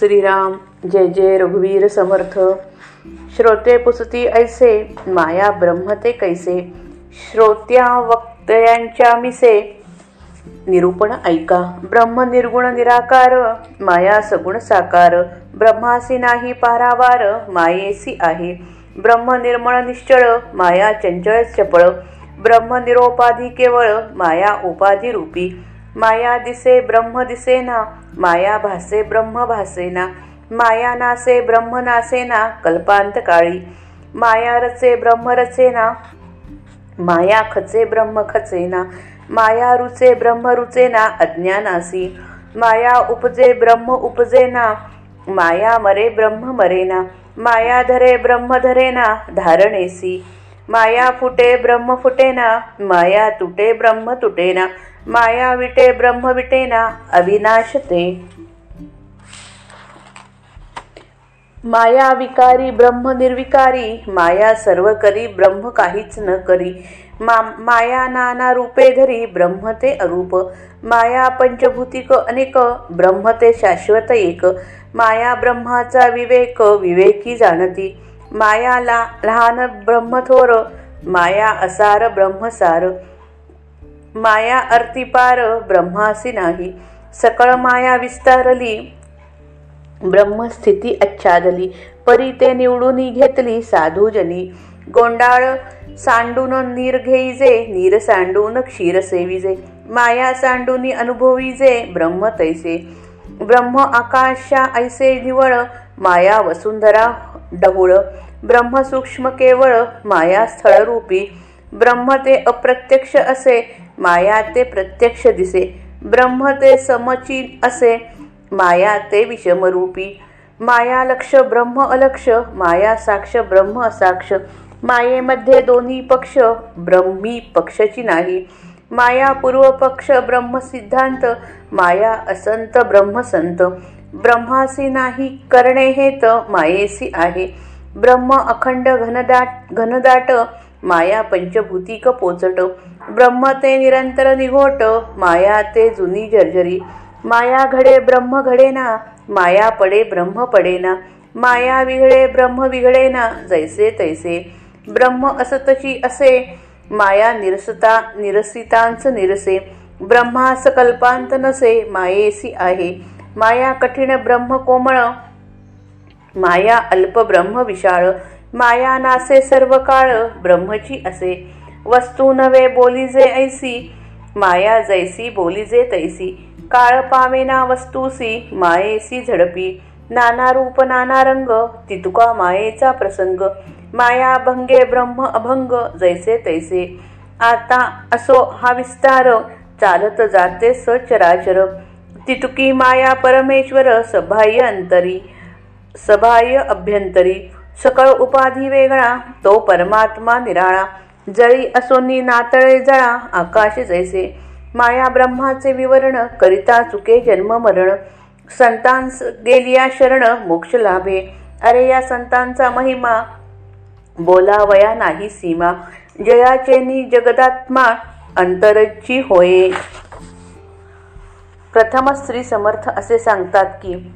श्रीराम जय जय रघुवीर समर्थ। श्रोते पुसती ऐसे माया ब्रह्म ते कैसे? श्रोत्या वक्तयांच्या मिसे। निरूपण ऐका। ब्रह्म निर्गुण निराकार माया सगुण साकार। ब्रह्मासी नाही पारावार मायेसी आहे। ब्रह्म निर्मळ निश्चळ माया चंचळ चपळ। ब्रह्म निरोपाधी केवळ माया उपाधी रूपी। माया दिसे ब्रह्म दिसेना माया भासे ब्रह्म भासेना माया नासे ब्रह्म नासेना कल्पांत काळी. माया रचे ब्रह्म रचेना माया खचे ब्रह्म खचेना माया रुचे ब्रह्म रुचेना अज्ञानासी. माया उपजे ब्रह्म उपजेना माया मरे ब्रह्म मरेना माया धरे ब्रह्म धरेना धारणेसी. माया फुटे ब्रह्म फुटेना माया तुटे ब्रह्म तुटेना माया विटे ब्रह्म विटेना अविनाशते. माया विकारी ब्रह्म निर्विकारी माया सर्व करी ब्रह्म काहीच न करी. मा माया नाना रूपे धरी ब्रह्म ते अरूप. माया पंचभूतिक अनेक ब्रह्म ते शाश्वत एक. माया ब्रह्माचा विवेक विवेकी जाणती. माया ला लहान ब्रह्मथोर माया असार ब्रह्मसार. माया अर्तिपार ब्रह्मासी नाही. सकळ माया विस्तारली ब्रह्मस्थिती आच्छादली. परी ते निवडून घेतली साधूजनी. गोंडाळ सांडून नीर घेईजे नीर सांडून क्षीर सेविजे. माया सांडून अनुभवीजे ब्रह्म तैसे. ब्रह्म आकाशा ऐसे निवळ माया वसुंधरा डहुळ ब्रह्म सूक्ष्म केवळ माया स्थळरूपी. ब्रह्म ते अप्रत्यक्ष असे माया ते प्रत्यक्ष दिसे. ब्रह्म ते समची असे. माया ते विषमरूपी. माया लक्ष ब्रह्म अलक्ष. माया साक्ष ब्रह्म असाक्ष. मायेमध्ये दोन्ही पक्ष ब्रह्मी पक्षची नाही. माया पूर्व पक्ष माया असंत ब्रह्मसंत ब्रह्मासी नाही करणे हेत मायेसी आहे. ब्रह्म अखंड घनदाट घनदाट. माया पंचभूतिक पोचट. ब्रह्म ते निरंतर निघोट माया ते जुनी जर्जरी. माया घडे ब्रह्म घडेना माया पडे ब्रह्म पडेना. माया विघळे ब्रह्म विघडेना जैसे तैसे. ब्रह्म असतशी असे माया निरसता निरसितांच निरसे. ब्रह्मास कल्पांत नसे मायेसी आहे. माया कठीण ब्रह्म कोमळ. माया अल्प ब्रह्म विशाळ. माया नासे सर्व काळ ब्रह्मची असे. वस्तू नवे बोलीजे ऐसी माया जैसी बोलीजे तैसी. काळ पावेना वस्तूसी मायेसी झडपी. नाना रूप नाना रंग तितुका मायेचा प्रसंग. माया भंगे ब्रह्म अभंग जैसे तैसे. आता असो हा विस्तार चालत जाते सचराचर. तितुकी माया परमेश्वर सभाय अंतरी सभाय अभ्यंतरी. सकळ उपाधी वेगळा तो परमात्मा निराळा. जळी असोनी नातळे जळा आकाश जैसे. माया ब्रह्माचे विवरण करिता चुके जन्म मरण. संतांस गेलिया शरण मोक्ष लाभे. अरे या संतांचा महिमा बोलावया नाही सीमा. जयाचेनी जगदात्मा अंतरची होये. प्रथम श्री समर्थ असे सांगतात की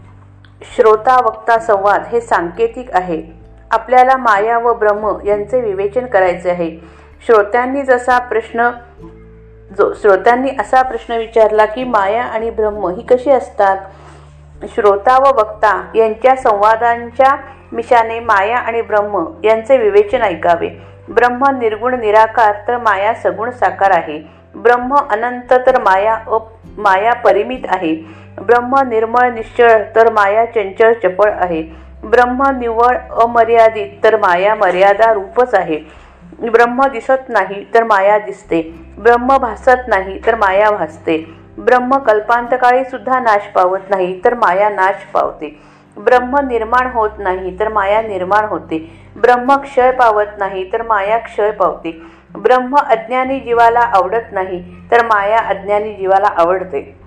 श्रोता वक्ता संवाद हे सांकेतिक आहे. आपल्याला माया व ब्रह्म यांचे विवेचन करायचे आहे. श्रोत्यांनी जसा प्रश्न जो श्रोत्यांनी असा प्रश्न विचारला की माया आणि ब्रह्म ही कशी असतात? श्रोता व वक्ता यांच्या संवादांच्या मिशाने माया आणि ब्रह्म यांचे विवेचन ऐकावे. ब्रह्म निर्गुण निराकार तर माया सगुण साकार आहे. ब्रह्म अनंत तर माया अप माया परिमित आहे. ब्रह्म निर्मळ निश्चळ तर माया चंचळ चपळ आहे. ब्रह्म निव्वळ अमर्यादित तर माया मर्यादा रूपच आहे. ब्रह्म दिसत नाही तर माया दिसते. ब्रह्म भासत नाही तर माया भासते. ब्रह्म कल्पांतकाळी सुद्धा नाश पावत नाही तर माया नाश पावते. ब्रह्म निर्माण होत नाही तर माया निर्माण होते. ब्रह्म क्षय पावत नाही तर माया क्षय पावते. ब्रह्म अज्ञानी जीवाला आवडत नाही तर माया अज्ञानी जीवाला आवडते.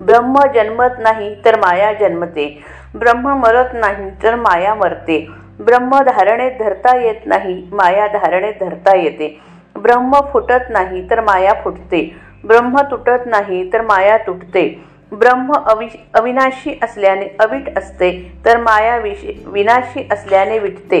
ब्रह्म जन्मत नाही तर माया जन्मते. ब्रह्म मरत नाही तर माया मरते. ब्रह्म धारणेत धरता येत नाही माया धारणेत धरता येते. ब्रह्म फुटत नाही तर माया फुटते. ब्रह्म तुटत नाही तर माया तुटते. ब्रह्म अवि अविनाशी असल्याने अविट असते तर माया विश विनाशी असल्याने विटते.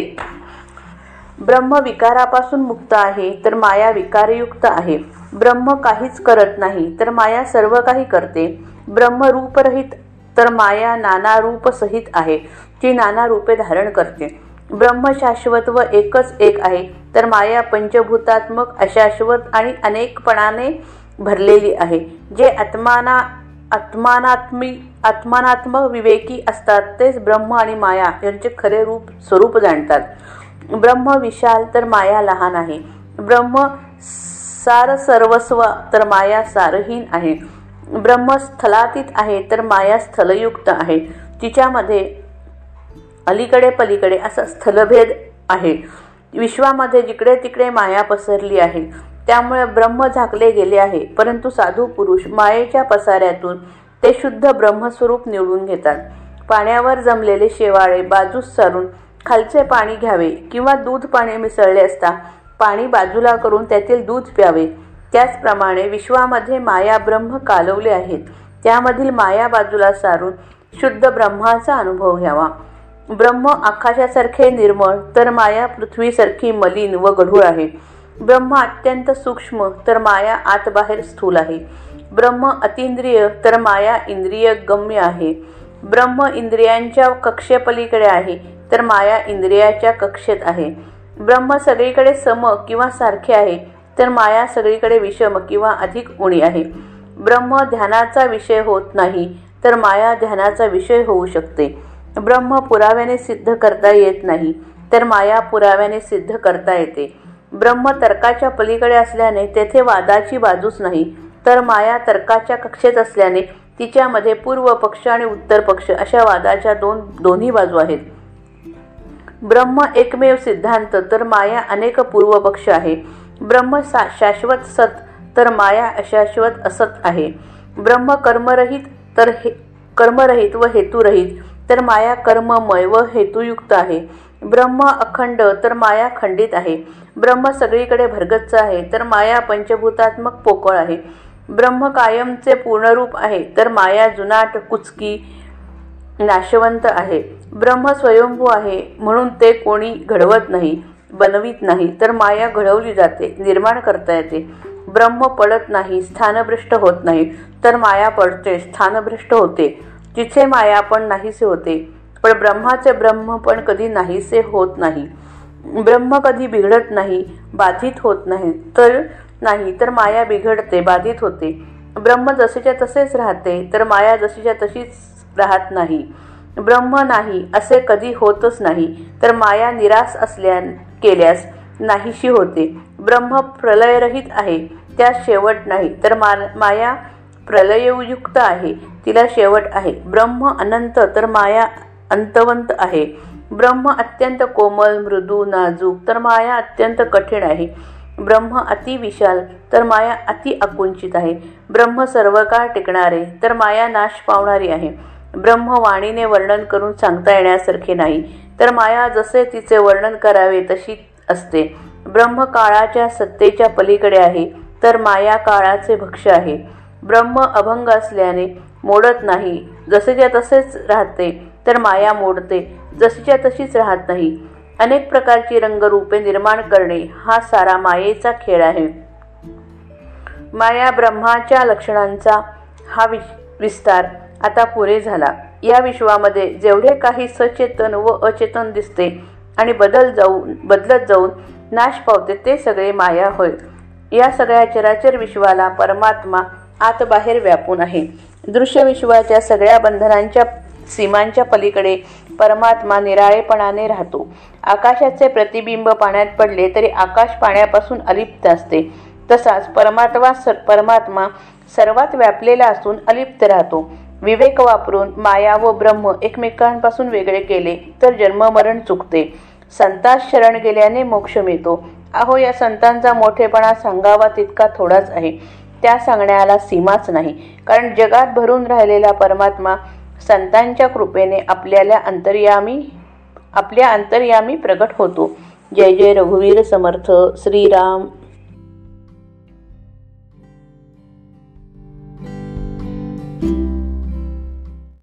ब्रह्म विकारापासून मुक्त आहे तर माया विकारयुक्त आहे. ब्रह्म काहीच करत नाही तर माया सर्व काही करते. ब्रह्म रूपरहित तर माया नाना रूप सहित आहे जी नाना रूपे धारण करते. ब्रह्म शाश्वत व एकच एक आहे तर माया पंचभूतात्मक अशाश्वत आणि अनेकपणाने भरलेली आहे. जे आत्माना आत्मानात्मी आत्मानात्मक विवेकी असतात तेच ब्रह्म आणि माया यांचे खरे रूप स्वरूप जाणतात. ब्रह्म विशाल तर माया लहान आहे. ब्रह्म सार सर्वस्व तर माया सारहीन आहे. ब्रह्म स्थलातीत आहे तर माया स्थलयुक्त आहे. तिच्यामध्ये अलीकडे पलीकडे असा स्थलभेद आहे. विश्वामध्ये जिकडे तिकडे माया पसरली आहे त्यामुळे ब्रह्म झाकले गेले आहे. परंतु साधू पुरुष मायेच्या पसाऱ्यातून ते शुद्ध ब्रह्मस्वरूप निवडून घेतात. पाण्यावर जमलेले शेवाळे बाजूस सारून खालचे पाणी घ्यावे किंवा दूध पाणी मिसळले असता पाणी बाजूला करून त्यातील दूध प्यावे. त्याचप्रमाणे विश्वामध्ये माया ब्रह्म कालवले आहेत. त्यामधील माया बाजूला सारून शुद्ध ब्रह्माचा अनुभव घ्यावा. ब्रह्म आकाशासारखे निर्मळ तर माया पृथ्वीसारखी मलिन व गढूळ आहे. ब्रह्म अत्यंत सूक्ष्म तर माया आतबाहेर स्थूल आहे. ब्रह्म अतिंद्रिय तर माया इंद्रिय गम्य आहे. ब्रह्म इंद्रियांच्या कक्षेपलीकडे आहे तर माया इंद्रियाच्या कक्षेत आहे. ब्रह्म सगळीकडे सम किंवा सारखे आहे तर माया सगळीकडे विषम किंवा अधिक उणी आहे. ब्रह्म ध्यानाचा विषय होत नाही तर माया ध्यानाचा विषय होऊ शकते. ब्रह्म पुराव्याने सिद्ध करता येत नाही तर माया पुराव्याने सिद्ध करता येते. ब्रह्म तर्काच्या पलीकडे असल्याने तेथे वादाची बाजूच नाही तर माया तर्काच्या कक्षेत असल्याने तिच्यामध्ये पूर्व पक्ष आणि उत्तर पक्ष अशा वादाच्या दोन दोन्ही बाजू आहेत. ब्रह्म एकमेव सिद्धांत तर माया अनेक पूर्व पक्ष आहे. ब्रह्म सा शाश्वत सत तर माया अशाश्वत असत आहे. ब्रह्म कर्मरहित तर हे कर्मरहित व हेतुरहित तर माया कर्ममय व हेतुयुक्त आहे. ब्रह्म अखंड तर माया खंडित आहे. ब्रह्म सगळीकडे भरगच्च आहे तर माया पंचभूतात्मक पोकळ आहे. ब्रह्म कायमचे पूर्णरूप आहे तर माया जुनाट कुचकी नाशवंत आहे. ब्रह्म स्वयंभू आहे म्हणून ते कोणी घडवत नाही. बनवित नाही तर माया घडवली जाते निर्माण करता येते. ब्रह्म पडत नाही स्थानभ्रष्ट होत नाही तर माया पडते स्थानभ्रष्ट होते. जिथे माया पण नाहीसे होते पण ब्रह्माचे ब्रह्म पण कधी नाहीसे होत नाही. ब्रह्म कधी बिघडत नाही बाधित होत नाही तर नाही तर माया बिघडते बाधित होते. ब्रह्म जसेच्या तसेच राहते तर माया जशीच्या तशीच राहत नाही. ब्रह्म नाही असे कधी होतच नाही. तर माया निराश असल्या केल्यास नाहीशी होते. ब्रह्म प्रलयरहित आहे त्यात शेवट नाही. तर मा माया प्रलययुक्त आहे तिला शेवट आहे. ब्रह्म अनंत तर माया अंतवंत आहे. ब्रह्म अत्यंत कोमल मृदू नाजूक तर माया अत्यंत कठीण आहे. ब्रह्म अति विशाल तर माया अति आकुंचित आहे. ब्रह्म सर्व काळ टिकणारे तर माया नाश पावणारी आहे. ब्रह्मवाणीने वर्णन करून सांगता येण्यासारखे नाही. तर माया जसे तिचे वर्णन करावे तशी असते. ब्रह्म काळाच्या सत्तेच्या पलीकडे आहे तर माया काळाचे भक्ष आहे. ब्रह्म अभंग असल्याने मोडत नाही. जसेच्या तसेच राहते तर माया मोडते. जशीच्या तशीच राहत नाही. अनेक प्रकारची रंगरूपे निर्माण करणे हा सारा मायेचा खेळ आहे. माया ब्रह्माच्या लक्षणांचा हा विस्तार आता पुरे झाला. या विश्वामध्ये जेवढे काही सचेतन व अचेतन दिसते आणि बदल जाऊन बदलत जाऊन नाश पावते ते सगळे माया होय. या सगळ्या चराचर विश्वाला परमात्मा आत बाहेर व्यापून आहे. दृश्य विश्वाच्या सगळ्या बंधनांच्या सीमांच्या पलीकडे परमात्मा निराळेपणाने राहतो. आकाशाचे प्रतिबिंब पाण्यात पडले तरी आकाश पाण्यापासून अलिप्त असते. तसाच परमात्मा सर परमात्मा सर्वात व्यापलेला असून अलिप्त राहतो. विवेक वापरून माया व ब्रह्म एकमेकांपासून वेगळे केले तर जन्ममरण चुकते. संतास शरण गेल्याने मोक्ष मिळतो. अहो या संतांचा मोठेपणा सांगावा तितका थोडाच आहे. त्या सांगण्याला सीमाच नाही. कारण जगात भरून राहिलेला परमात्मा संतांच्या कृपेने आपल्याला अंतर्यामी आपल्या अंतर्यामी प्रकट होतो. जय जय रघुवीर समर्थ. श्रीराम.